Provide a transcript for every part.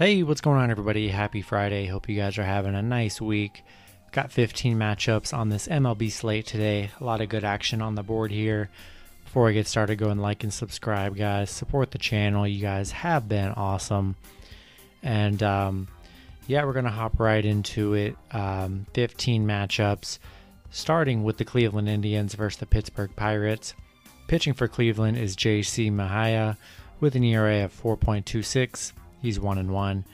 Hey, what's going on, everybody? Happy Friday. Hope you guys are having a nice week. Got 15 matchups on this MLB slate today. A lot of good action on the board here. Before I get started, go and like and subscribe, guys. Support the channel. You guys have been awesome. And um, yeah, we're going to hop right into it. Um, 15 matchups, starting with the Cleveland Indians versus the Pittsburgh Pirates. Pitching for Cleveland is J.C. Mejia with an ERA of 4.26. He's 1 and 1.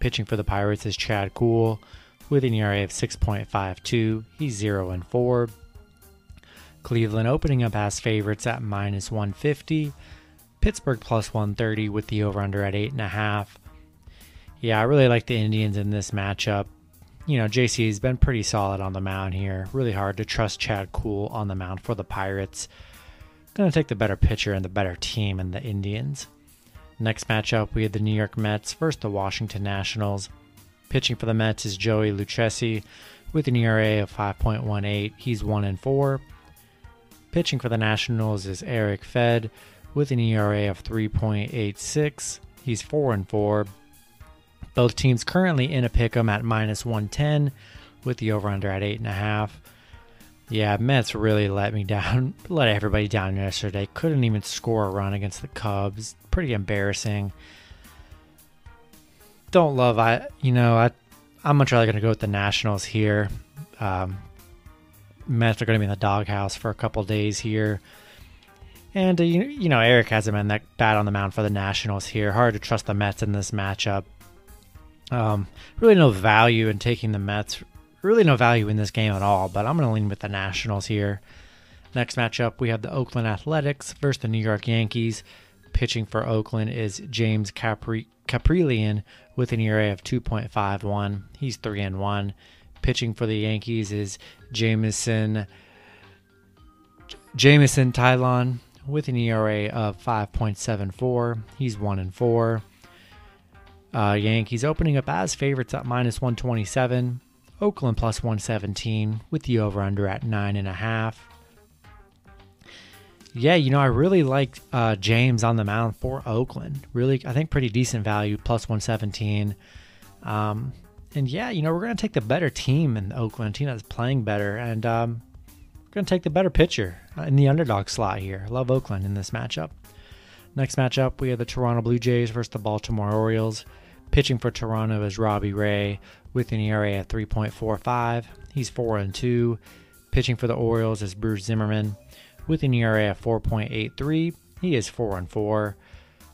Pitching for the Pirates is Chad Kuhl with an ERA of 6.52. He's 0 and 4. Cleveland opening up as favorites at minus 150. Pittsburgh plus 130 with the over under at 8.5. Yeah, I really like the Indians in this matchup. You know, JC has been pretty solid on the mound here. Really hard to trust Chad Kuhl on the mound for the Pirates. Going to take the better pitcher and the better team in the Indians. Next matchup, we have the New York Mets versus the Washington Nationals. Pitching for the Mets is Joey Lucchesi with an ERA of 5.18. He's 1 and 4. Pitching for the Nationals is Eric Fed with an ERA of 3.86. He's 4 and 4. Both teams currently in a pick 'em at minus 110 with the over under at 8.5. Yeah, Mets really let me down, let everybody down yesterday. Couldn't even score a run against the Cubs. Pretty embarrassing. Don't love I, you know, I, I'm much rather going to go with the Nationals here. Um, Mets are going to be in the doghouse for a couple days here. And, uh, you, you know, Eric hasn't been that bad on the mound for the Nationals here. Hard to trust the Mets in this matchup. Um, really no value in taking the Mets really no value in this game at all, but I'm going to lean with the Nationals here. Next matchup, we have the Oakland Athletics versus the New York Yankees. Pitching for Oakland is James Capri- with an ERA of 2.51. He's 3 and 1. Pitching for the Yankees is Jameson Jameson Taillon with an ERA of 5.74. He's 1 and 4. Uh, Yankees opening up as favorites at minus 127. Oakland plus 117 with the over under at 9.5. Yeah, you know, I really like uh, James on the mound for Oakland. Really, I think pretty decent value, plus 117. Um, and yeah, you know, we're going to take the better team in Oakland, team that's playing better. And um, we're going to take the better pitcher in the underdog slot here. Love Oakland in this matchup. Next matchup, we have the Toronto Blue Jays versus the Baltimore Orioles. Pitching for Toronto is Robbie Ray with an ERA at 3.45. He's 4 and 2. Pitching for the Orioles is Bruce Zimmermann with an ERA of 4.83. He is 4 and 4.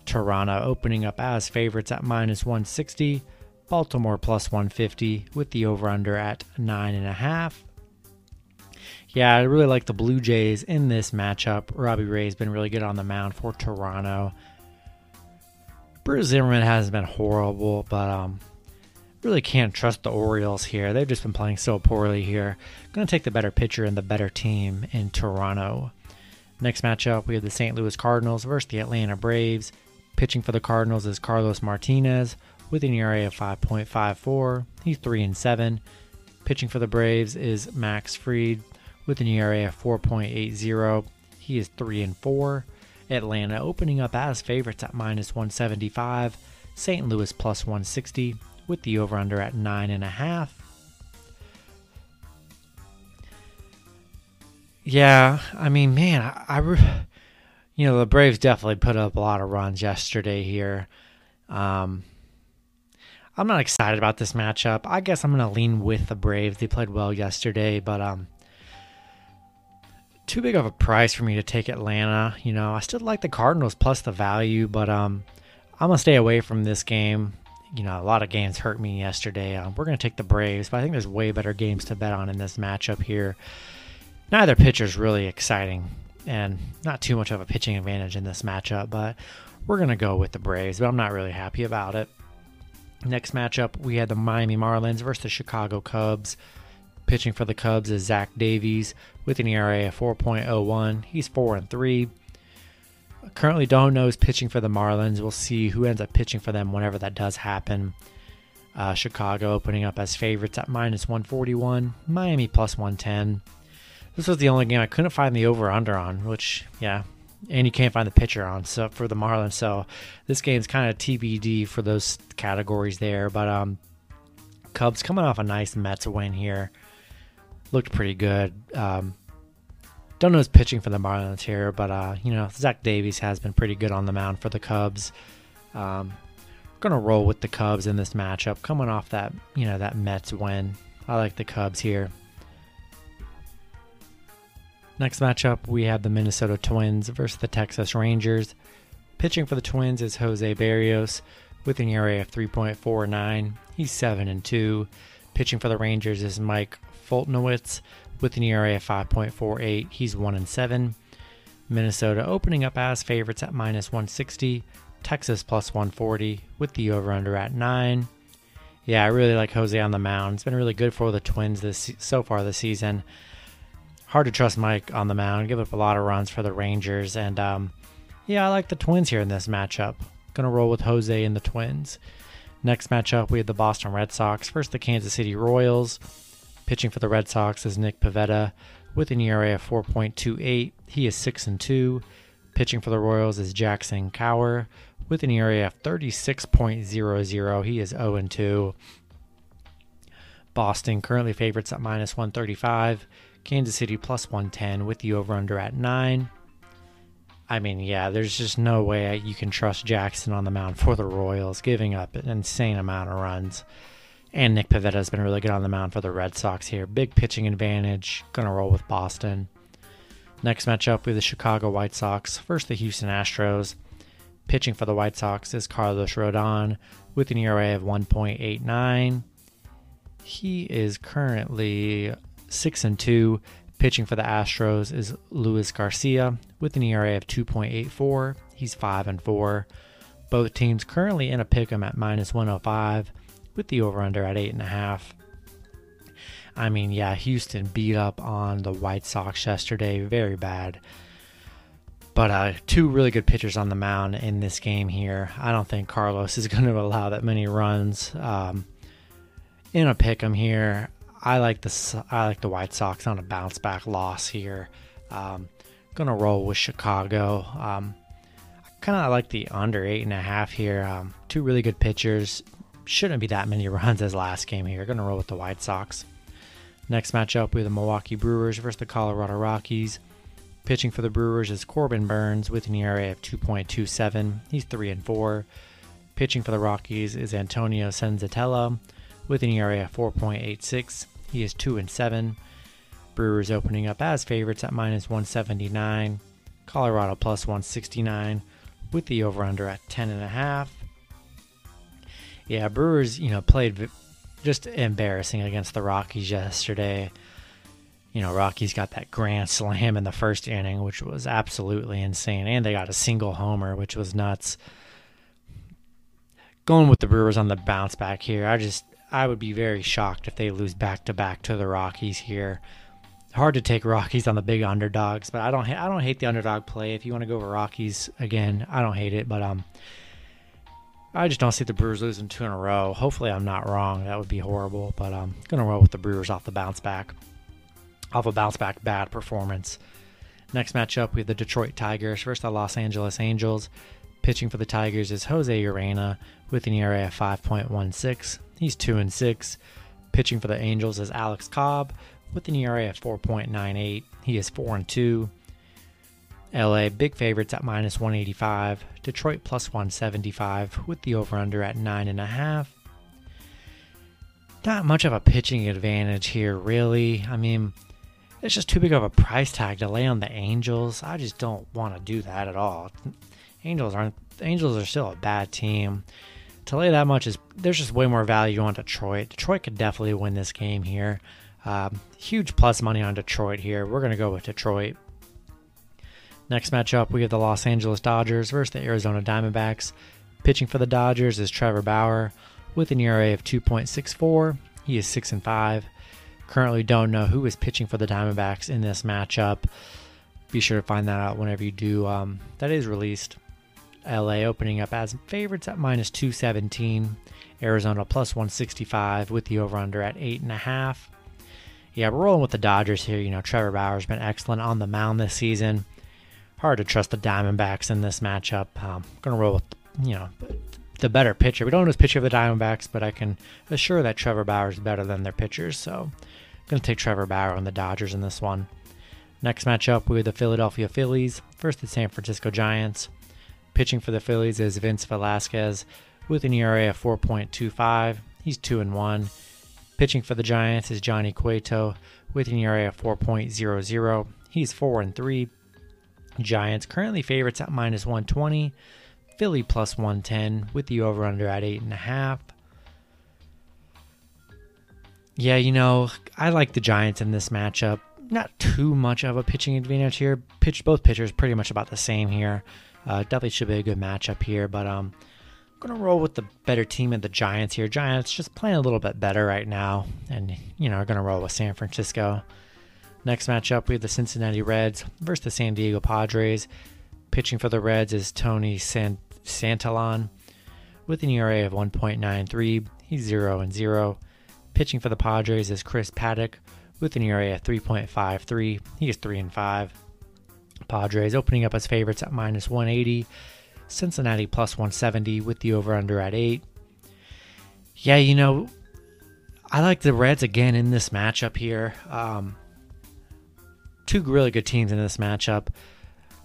Toronto opening up as favorites at minus 160. Baltimore plus 150 with the over under at 9.5. Yeah, I really like the Blue Jays in this matchup. Robbie Ray's been really good on the mound for Toronto. Bruce Zimmermann hasn't been horrible, but um, really can't trust the Orioles here. They've just been playing so poorly here. Going to take the better pitcher and the better team in Toronto. Next matchup, we have the St. Louis Cardinals versus the Atlanta Braves. Pitching for the Cardinals is Carlos Martinez with an ERA of 5.54. He's 3 and 7. Pitching for the Braves is Max Fried with an ERA of 4.80. He is 3 and 4. Atlanta opening up as favorites at minus 175, St. Louis plus 160 with the over under at 9.5. Yeah, I mean, man, I, I, you know, the Braves definitely put up a lot of runs yesterday here. Um, I'm not excited about this matchup. I guess I'm going to lean with the Braves. They played well yesterday, but um, too big of a price for me to take Atlanta. You know, I still like the Cardinals plus the value, but um, I'm gonna stay away from this game. You know, a lot of games hurt me yesterday. Um, we're gonna take the Braves, but I think there's way better games to bet on in this matchup here. Neither pitcher's really exciting, and not too much of a pitching advantage in this matchup. But we're gonna go with the Braves, but I'm not really happy about it. Next matchup, we had the Miami Marlins versus the Chicago Cubs. Pitching for the Cubs is Zach Davies with an ERA of 4.01. He's 4 and 3. Currently, know who's pitching for the Marlins. We'll see who ends up pitching for them whenever that does happen. Uh, Chicago opening up as favorites at minus 141. Miami plus 110. This was the only game I couldn't find the over under on, which, yeah, and you can't find the pitcher on so for the Marlins. So this game's kind of TBD for those categories there. But um, Cubs coming off a nice Mets win here, looked pretty good. Um, don't know his pitching for the Marlins here, but uh, you know Zach Davies has been pretty good on the mound for the Cubs. Um, gonna roll with the Cubs in this matchup, coming off that you know that Mets win. I like the Cubs here. Next matchup, we have the Minnesota Twins versus the Texas Rangers. Pitching for the Twins is Jose Berrios with an ERA of 3.49. He's 7 and 2. Pitching for the Rangers is Mike Foltynewicz with an ERA of 5.48. He's 1 and 7. Minnesota opening up as favorites at minus 160. Texas plus 140 with the over under at 9. Yeah, I really like Jose on the mound. It's been really good for the Twins this so far this season hard to trust Mike on the mound. Give up a lot of runs for the Rangers, and um, yeah, I like the Twins here in this matchup. Gonna roll with Jose and the Twins. Next matchup, we have the Boston Red Sox. First, the Kansas City Royals. Pitching for the Red Sox is Nick Pivetta with an ERA of 4.28. He is 6 and 2. Pitching for the Royals is Jackson Kowar with an ERA of 36.00. He is 0 and 2. Boston currently favorites at minus 135. Kansas City plus 110 with the over under at 9. I mean, yeah, there's just no way you can trust Jackson on the mound for the Royals, giving up an insane amount of runs. And Nick Pivetta has been really good on the mound for the Red Sox here. Big pitching advantage. Gonna roll with Boston. Next matchup with the Chicago White Sox. First, the Houston Astros. Pitching for the White Sox is Carlos Rodon with an ERA of 1.89. He is currently six and two. Pitching for the Astros is Luis Garcia with an ERA of 2.84. He's five and four. Both teams currently in a pick'em at minus 105 with the over/under at eight and a half. I mean, yeah, Houston beat up on the White Sox yesterday, very bad. But uh, two really good pitchers on the mound in this game here. I don't think Carlos is going to allow that many runs. Um, in a pick 'em here, I like the I like the White Sox on a bounce back loss here. Um, gonna roll with Chicago. Um, kind of like the under eight and a half here. Um, two really good pitchers. Shouldn't be that many runs as last game here. Gonna roll with the White Sox. Next matchup we have the Milwaukee Brewers versus the Colorado Rockies. Pitching for the Brewers is Corbin Burnes with an ERA of 2.27. He's three and four. Pitching for the Rockies is Antonio Senzatela with an ERA of 4.86. He is 2 and 7. Brewers opening up as favorites at minus 179. Colorado plus 169 with the over under at 10.5. Yeah, Brewers, you know, played just embarrassing against the Rockies yesterday. You know, Rockies got that grand slam in the first inning, which was absolutely insane. And they got a single homer, which was nuts. Going with the Brewers on the bounce back here, I just I would be very shocked if they lose back to back to the Rockies here. Hard to take Rockies on the big underdogs, but I don't I don't hate the underdog play. If you want to go over Rockies again, I don't hate it, but um, I just don't see the Brewers losing two in a row. Hopefully, I'm not wrong. That would be horrible, but I'm um, gonna roll with the Brewers off the bounce back, off a bounce back bad performance. Next matchup, we have the Detroit Tigers versus the Los Angeles Angels. Pitching for the Tigers is Jose Urena with an ERA of 5.16. He's 2 and 6. Pitching for the Angels is Alex Cobb with an ERA of 4.98. He is 4 and 2. LA big favorites at minus 185. Detroit plus 175 with the over under at 9.5. Not much of a pitching advantage here, really. I mean, it's just too big of a price tag to lay on the Angels. I just don't want to do that at all. Angels aren't Angels are still a bad team to lay that much is there's just way more value on Detroit. Detroit could definitely win this game here. Um, huge plus money on Detroit here. We're to go with Detroit. Next matchup, we have the Los Angeles Dodgers versus the Arizona Diamondbacks. Pitching for the Dodgers is Trevor Bauer with an ERA of 2.64. He is 6 and 5. Currently don't know who is pitching for the Diamondbacks in this matchup. Be sure to find that out whenever you do. Um, that is released. LA opening up as favorites at minus 217. Arizona plus 165 with the over under at 8.5. Yeah, we're rolling with the Dodgers here. You know, Trevor Bauer's been excellent on the mound this season. Hard to trust the Diamondbacks in this matchup. Um, I'm gonna roll with you know the better pitcher. We don't know his pitcher of the Diamondbacks, but I can assure that Trevor Bauer is better than their pitchers. So I'm gonna take Trevor Bauer and the Dodgers in this one. Next matchup, we have the Philadelphia Phillies versus the San Francisco Giants. Pitching for the Phillies is Vince Velasquez with an ERA of 4.25. He's 2 and 1. Pitching for the Giants is Johnny Cueto with an ERA of 4.00. He's 4 and 3. Giants currently favorites at minus 120. Philly plus 110 with the over under at 8.5. Yeah, you know, I like the Giants in this matchup. Not too much of a pitching advantage here. Pitch both pitchers pretty much about the same here. Uh, definitely should be a good matchup here, but um, I'm gonna roll with the better team of the Giants here. Giants just playing a little bit better right now, and you know, are gonna roll with San Francisco. Next matchup, we have the Cincinnati Reds versus the San Diego Padres. Pitching for the Reds is Tony Sant- Santillan with an ERA of 1.93. He's 0 and 0. Pitching for the Padres is Chris Paddack with an ERA of 3.53. He is 3 and 5. Padres opening up as favorites at minus 180. Cincinnati plus 170 with the over under at 8. Yeah, you know, I like the Reds again in this matchup here. Um, two really good teams in this matchup.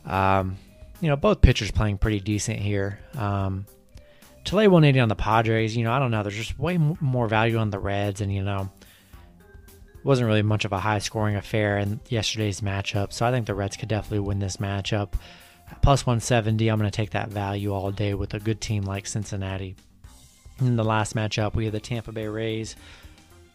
Um, you know, both pitchers playing pretty decent here. Um, lay 180 on the Padres, you know, I don't know. There's just way more value on the Reds, and you know, wasn't really much of a high scoring affair in yesterday's matchup. So I think the Reds could definitely win this matchup. Plus 170, I'm going to take that value all day with a good team like Cincinnati. In the last matchup, we have the Tampa Bay Rays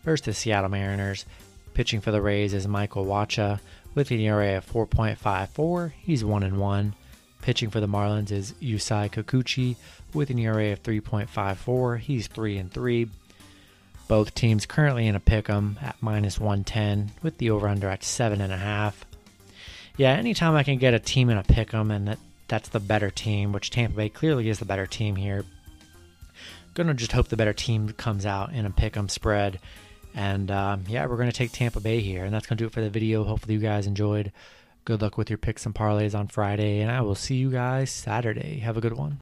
versus the Seattle Mariners. Pitching for the Rays is Michael Wacha with an ERA of 4.54. He's 1 and 1. Pitching for the Marlins is Yusei Kikuchi with an ERA of 3.54. He's 3 and 3. Both teams currently in a pick 'em at minus 110 with the over under at 7.5. Yeah, anytime I can get a team in a pick 'em and that, that's the better team, which Tampa Bay clearly is the better team here. Gonna just hope the better team comes out in a pick 'em spread. And um, yeah, we're going to take Tampa Bay here. And that's going to do it for the video. Hopefully, you guys enjoyed. Good luck with your picks and parlays on Friday. And I will see you guys Saturday. Have a good one.